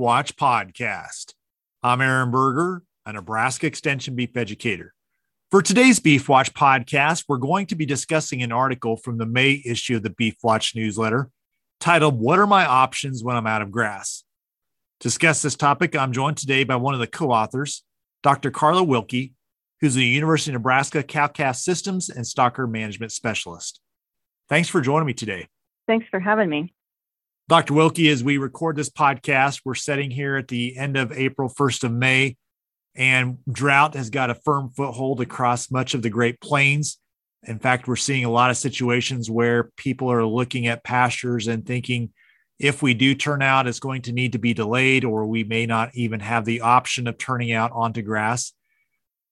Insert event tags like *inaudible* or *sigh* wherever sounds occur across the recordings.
Watch podcast. I'm Aaron Berger, a Nebraska Extension beef educator. For today's Beef Watch podcast, we're going to be discussing an article from the May issue of the Beef Watch newsletter titled, What Are My Options When I'm Out of Grass? To discuss this topic, I'm joined today by one of the co authors, Dr. Karla Wilke, who's a University of Nebraska cow-calf systems and stocker management specialist. Thanks for joining me today. Thanks for having me. Dr. Wilke, as we record this podcast, we're sitting here at the end of April, 1st of May, and drought has got a firm foothold across much of the Great Plains. In fact, we're seeing a lot of situations where people are looking at pastures and thinking if we do turn out, it's going to need to be delayed, or we may not even have the option of turning out onto grass.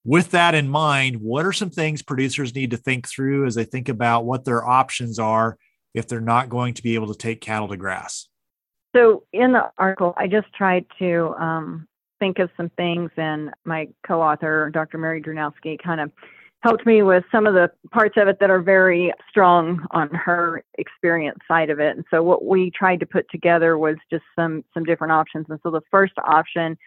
With that in mind, what are some things producers need to think through as they think about what their options are if they're not going to be able to take cattle to grass? So, in the article, I just tried to um, think of some things, and my co author, Dr. Mary Drewnoski, kind of helped me with some of the parts of it that are very strong on her experience side of it. And so, what we tried to put together was just some, some different options. And so, the first option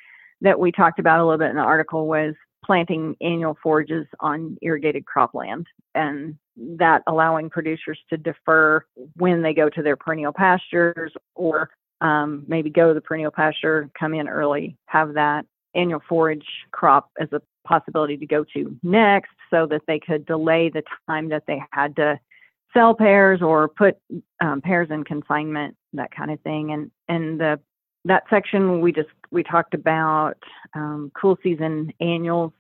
that we talked about a little bit in the article was planting annual forages on irrigated cropland and that allowing producers to defer when they go to their perennial pastures or um, maybe go to the perennial pasture, come in early, have that annual forage crop as a possibility to go to next so that they could delay the time that they had to sell pairs or put um, pairs in consignment, that kind of thing. And, and the, that section we just, we talked about um, cool season annuals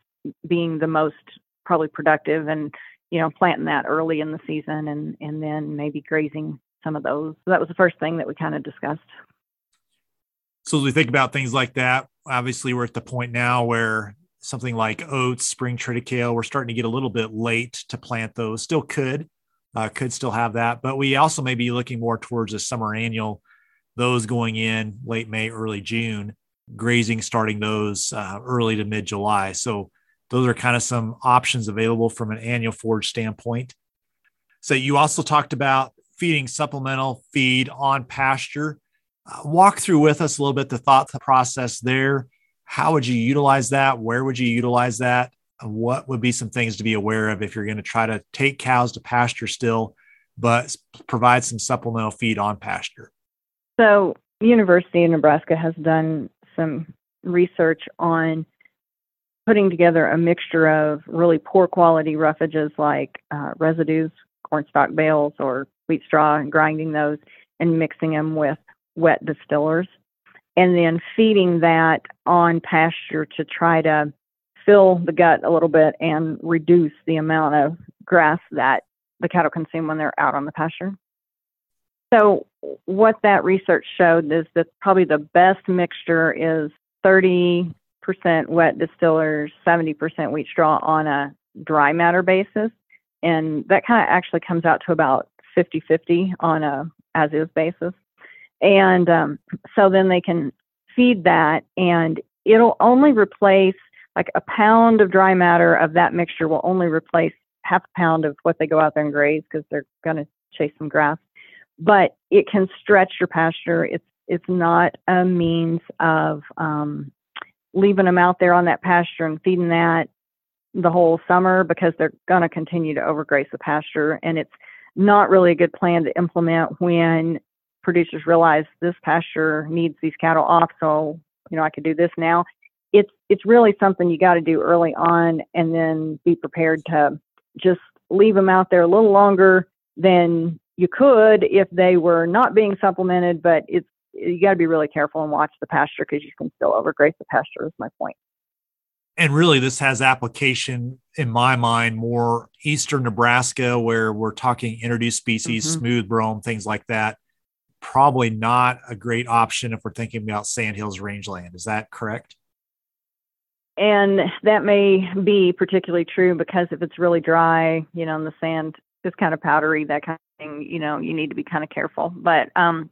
being the most probably productive and you know, planting that early in the season and and then maybe grazing some of those. So that was the first thing that we kind of discussed. So as we think about things like that, obviously we're at the point now where something like oats, spring triticale, we're starting to get a little bit late to plant those. Still could, uh, could still have that, but we also may be looking more towards a summer annual, those going in late May, early June, grazing starting those uh, early to mid July. So those are kind of some options available from an annual forage standpoint. So you also talked about feeding supplemental feed on pasture. Uh, walk through with us a little bit the thought process there. How would you utilize that? Where would you utilize that? What would be some things to be aware of if you're going to try to take cows to pasture still, but provide some supplemental feed on pasture? So, University of Nebraska has done some research on putting together a mixture of really poor quality roughages like uh, residues, cornstalk bales, or wheat straw, and grinding those and mixing them with wet distillers, and then feeding that on pasture to try to fill the gut a little bit and reduce the amount of grass that the cattle consume when they're out on the pasture. So, what that research showed is that probably the best mixture is 30 percent wet distillers, 70% wheat straw on a dry matter basis. And that kind of actually comes out to about 50 50 on a as is basis. And um, so then they can feed that, and it'll only replace like a pound of dry matter of that mixture will only replace half a pound of what they go out there and graze because they're going to chase some grass. But it can stretch your pasture. It's it's not a means of um, leaving them out there on that pasture and feeding that the whole summer because they're going to continue to overgraze the pasture. And it's not really a good plan to implement when producers realize this pasture needs these cattle off. So, you know, I could do this now. It's, it's really something you got to do early on and then be prepared to just leave them out there a little longer than you could if they were not being supplemented, but it's you got to be really careful and watch the pasture because you can still overgraze the pasture. Is my point. And really, this has application in my mind more eastern Nebraska, where we're talking introduced species, mm-hmm. smooth brome, things like that. Probably not a great option if we're thinking about sandhills rangeland. Is that correct? And that may be particularly true because if it's really dry, you know, and the sand is kind of powdery, that kind of thing, you know, you need to be kind of careful. But um,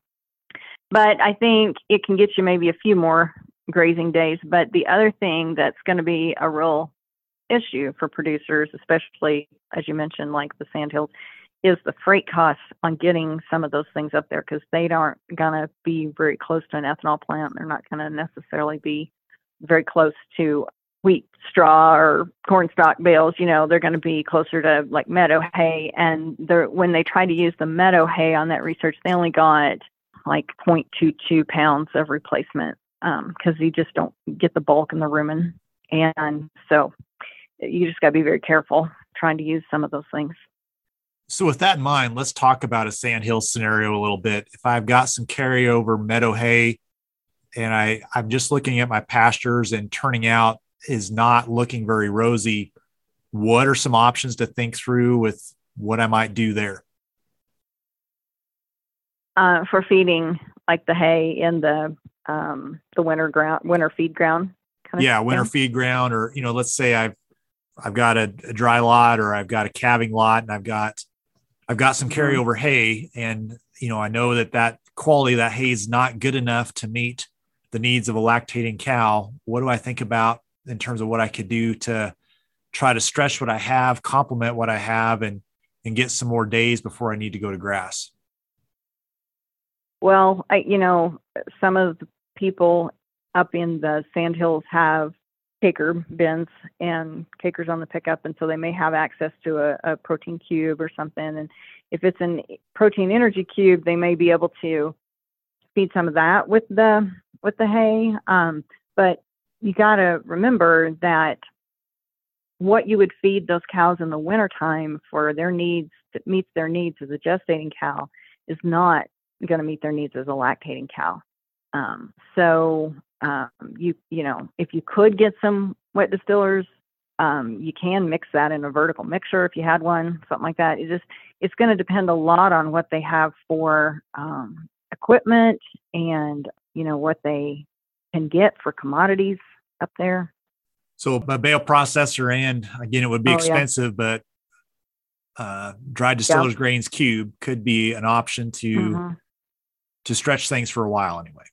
but I think it can get you maybe a few more grazing days. But the other thing that's going to be a real issue for producers, especially as you mentioned, like the sandhills, is the freight costs on getting some of those things up there because they aren't going to be very close to an ethanol plant. They're not going to necessarily be very close to wheat straw or corn stalk bales. You know, they're going to be closer to like meadow hay. And when they tried to use the meadow hay on that research, they only got like 0.22 pounds of replacement because um, you just don't get the bulk in the rumen. And so you just got to be very careful trying to use some of those things. So, with that in mind, let's talk about a sandhill scenario a little bit. If I've got some carryover meadow hay and I, I'm just looking at my pastures and turning out is not looking very rosy, what are some options to think through with what I might do there? Uh, for feeding like the hay in the um, the winter ground, winter feed ground. Kind of yeah, winter feed ground, or you know, let's say I've I've got a, a dry lot or I've got a calving lot and I've got I've got some mm-hmm. carryover hay, and you know I know that that quality that hay is not good enough to meet the needs of a lactating cow. What do I think about in terms of what I could do to try to stretch what I have, complement what I have, and and get some more days before I need to go to grass? Well, I you know some of the people up in the sandhills have caker bins and cakers on the pickup and so they may have access to a, a, protein cube or something. And if it's an protein energy cube they may be able to feed some of that with the with the hay. Um, but you got to remember that what you would feed those cows in the wintertime for their needs that meets their needs as a gestating cow is not going to meet their needs as a lactating cow um, so um, you you know if you could get some wet distillers um, you can mix that in a vertical mixer if you had one something like that it just it's going to depend a lot on what they have for um, equipment and you know what they can get for commodities up there so a bale processor and again it would be oh, expensive yeah. but uh, dried distillers yeah. grains cube could be an option to mm-hmm. To stretch things for a while anyway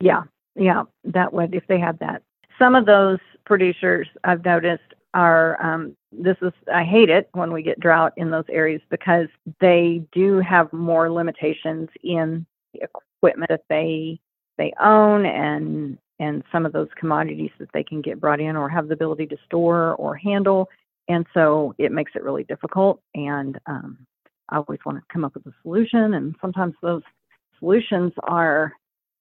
yeah yeah, that would if they had that. Some of those producers I've noticed are um, this is I hate it when we get drought in those areas because they do have more limitations in the equipment that they they own and and some of those commodities that they can get brought in or have the ability to store or handle and so it makes it really difficult and um, I always want to come up with a solution and sometimes those solutions are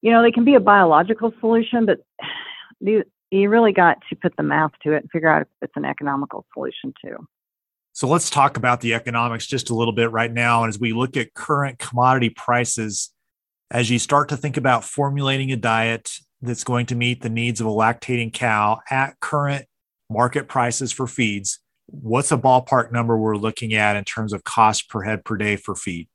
you know, they can be a biological solution, but *sighs* you, you really got to put the math to it and figure out if it's an economical solution too. So let's talk about the economics just a little bit right now. And as we look at current commodity prices, as you start to think about formulating a diet that's going to meet the needs of a lactating cow at current market prices for feeds, what's a ballpark number we're looking at in terms of cost per head per day for feed?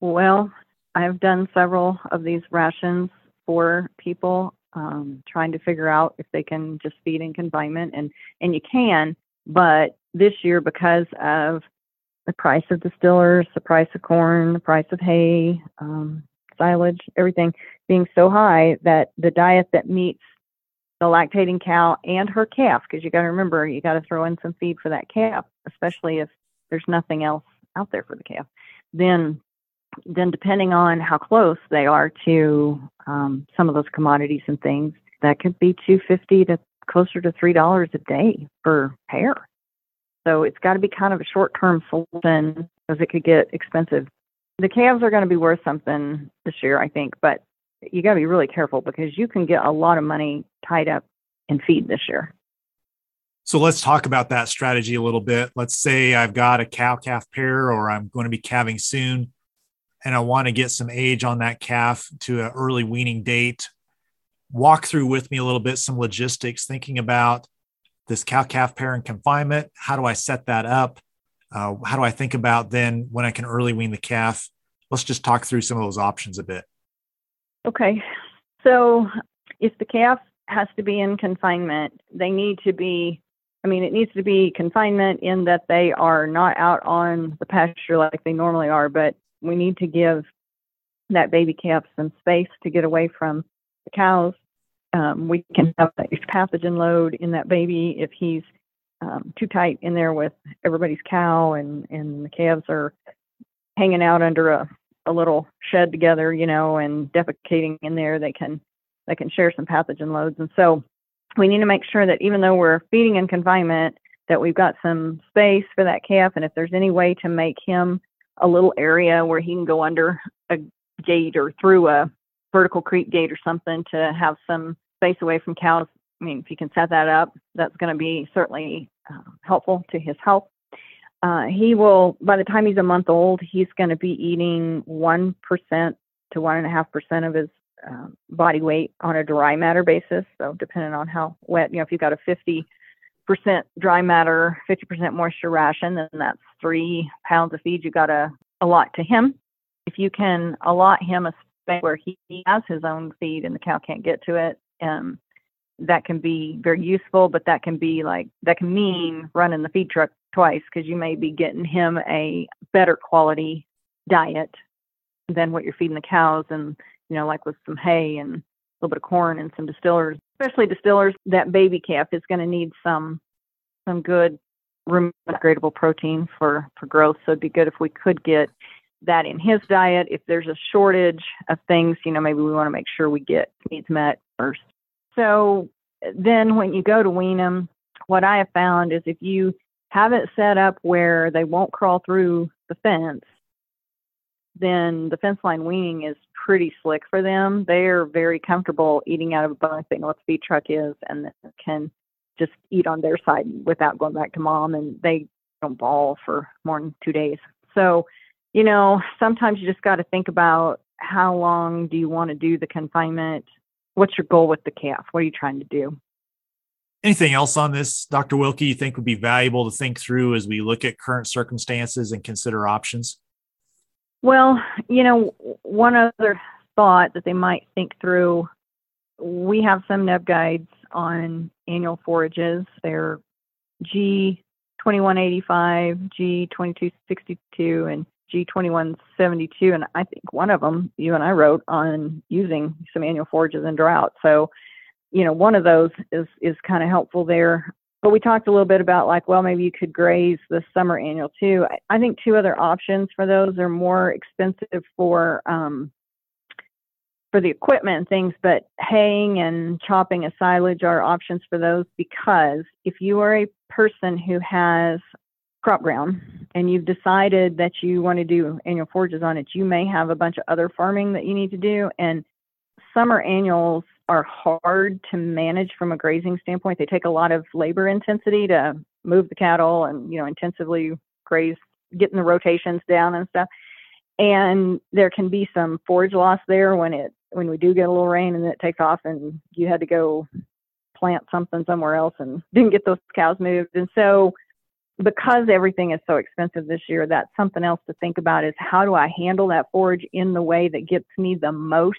Well, I've done several of these rations for people um, trying to figure out if they can just feed in confinement and and you can but this year because of the price of distillers the price of corn the price of hay um, silage everything being so high that the diet that meets the lactating cow and her calf because you got to remember you got to throw in some feed for that calf especially if there's nothing else out there for the calf then then depending on how close they are to um, some of those commodities and things, that could be 250 to closer to three dollars a day per pair. So it's got to be kind of a short-term solution because it could get expensive. The calves are going to be worth something this year, I think, but you got to be really careful because you can get a lot of money tied up in feed this year. So let's talk about that strategy a little bit. Let's say I've got a cow calf pair or I'm going to be calving soon and I want to get some age on that calf to an early weaning date. Walk through with me a little bit some logistics, thinking about this cow calf pair in confinement. How do I set that up? Uh, how do I think about then when I can early wean the calf? Let's just talk through some of those options a bit. Okay. So if the calf has to be in confinement, they need to be I mean, it needs to be confinement in that they are not out on the pasture like they normally are, but we need to give that baby calf some space to get away from the cows. Um, we can have a pathogen load in that baby if he's um, too tight in there with everybody's cow and, and the calves are hanging out under a, a little shed together, you know, and defecating in there, they can they can share some pathogen loads. And so we need to make sure that even though we're feeding in confinement, that we've got some space for that calf. And if there's any way to make him a little area where he can go under a gate or through a vertical creep gate or something to have some space away from cows. I mean, if you can set that up, that's going to be certainly uh, helpful to his health. Uh, he will, by the time he's a month old, he's going to be eating 1% to 1.5% of his uh, body weight on a dry matter basis. So, depending on how wet, you know, if you've got a 50% dry matter, 50% moisture ration, then that's three pounds of feed you got to allot to him. If you can allot him a space where he has his own feed and the cow can't get to it, um, that can be very useful, but that can be like, that can mean running the feed truck twice because you may be getting him a better quality diet than what you're feeding the cows and you know like with some hay and a little bit of corn and some distillers especially distillers that baby calf is going to need some some good rumen undegradable protein for for growth. So it'd be good if we could get that in his diet. If there's a shortage of things you know maybe we want to make sure we get needs met first. So then when you go to wean them what i have found is if you have it set up where they won't crawl through the fence, then the fence line weaning is pretty slick for them. They're very comfortable eating out of a bone. They know what the feed truck is and can just eat on their side without going back to mom. And they don't bawl for more than two days. So, you know, sometimes you just got to think about how long do you want to do the confinement? What's your goal with the calf? What are you trying to do? Anything else on this, Dr. Wilke, you think would be valuable to think through as we look at current circumstances and consider options? Well, you know, one other thought that they might think through we have some NebGuides on annual forages. They're G2185, G2262, and G2172. And I think one of them you and I wrote on using some annual forages in drought. So you know, one of those is is kind of helpful there. But we talked a little bit about like, well, maybe you could graze the summer annual too. I, think two other options for those are more expensive for um, for the equipment and things, but haying and chopping a silage are options for those because if you are a person who has crop ground and you've decided that you want to do annual forages on it, you may have a bunch of other farming that you need to do. And summer annuals are hard to manage from a grazing standpoint. They take a lot of labor intensity to move the cattle and you know intensively graze, getting the rotations down and stuff. And there can be some forage loss there when it when we do get a little rain and it takes off and you had to go plant something somewhere else and *laughs* didn't get those cows moved. And so because everything is so expensive this year, that's something else to think about is how do I handle that forage in the way that gets me the most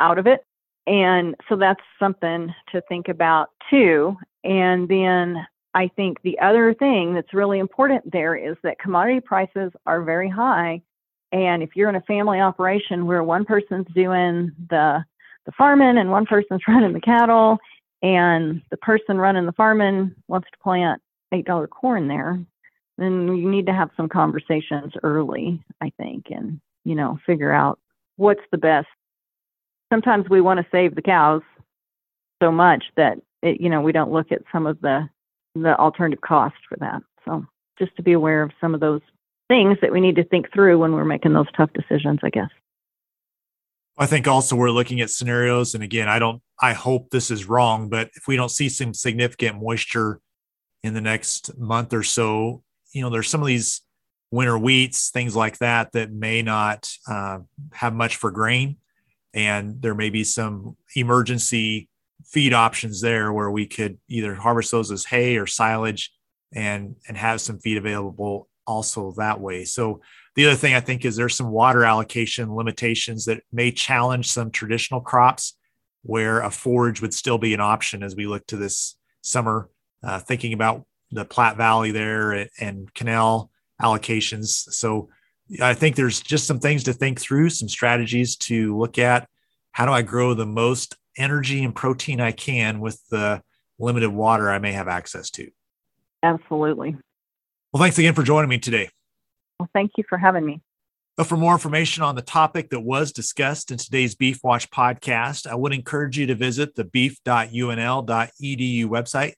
out of it and so that's something to think about too. And then I think the other thing that's really important there is that commodity prices are very high. And if you're in a family operation where one person's doing the the farming and one person's *laughs* running the cattle, and the person running the farming wants to plant eight dollar corn there, then you need to have some conversations early, I think, and you know, figure out what's the best sometimes we want to save the cows so much that it, you know we don't look at some of the the alternative costs for that. So just to be aware of some of those things that we need to think through when we're making those tough decisions, I guess. I think also we're looking at scenarios, and again, I don't, I hope this is wrong, but if we don't see some significant moisture in the next month or so, you know, there's some of these winter wheats, things like that, that may not uh, have much for grain and there may be some emergency feed options there where we could either harvest those as hay or silage and and have some feed available also that way. So the other thing i think is there's some water allocation limitations that may challenge some traditional crops where a forage would still be an option as we look to this summer uh, thinking about the platte valley there and canal allocations. So I think there's just some things to think through, some strategies to look at. How do I grow the most energy and protein I can with the limited water I may have access to? Absolutely. Well, thanks again for joining me today. Well, thank you for having me. But for more information on the topic that was discussed in today's Beef Watch podcast, I would encourage you to visit the beef.unl.edu website.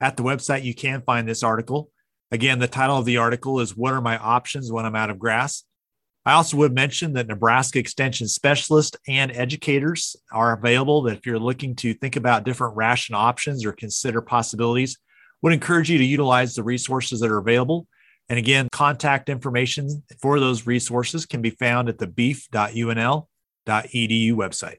At the website, you can find this article. Again, the title of the article is What Are My Options When I'm Out of Grass? I also would mention that Nebraska Extension specialists and educators are available. That if you're looking to think about different ration options or consider possibilities, would encourage you to utilize the resources that are available. And again, contact information for those resources can be found at the beef.unl.edu website.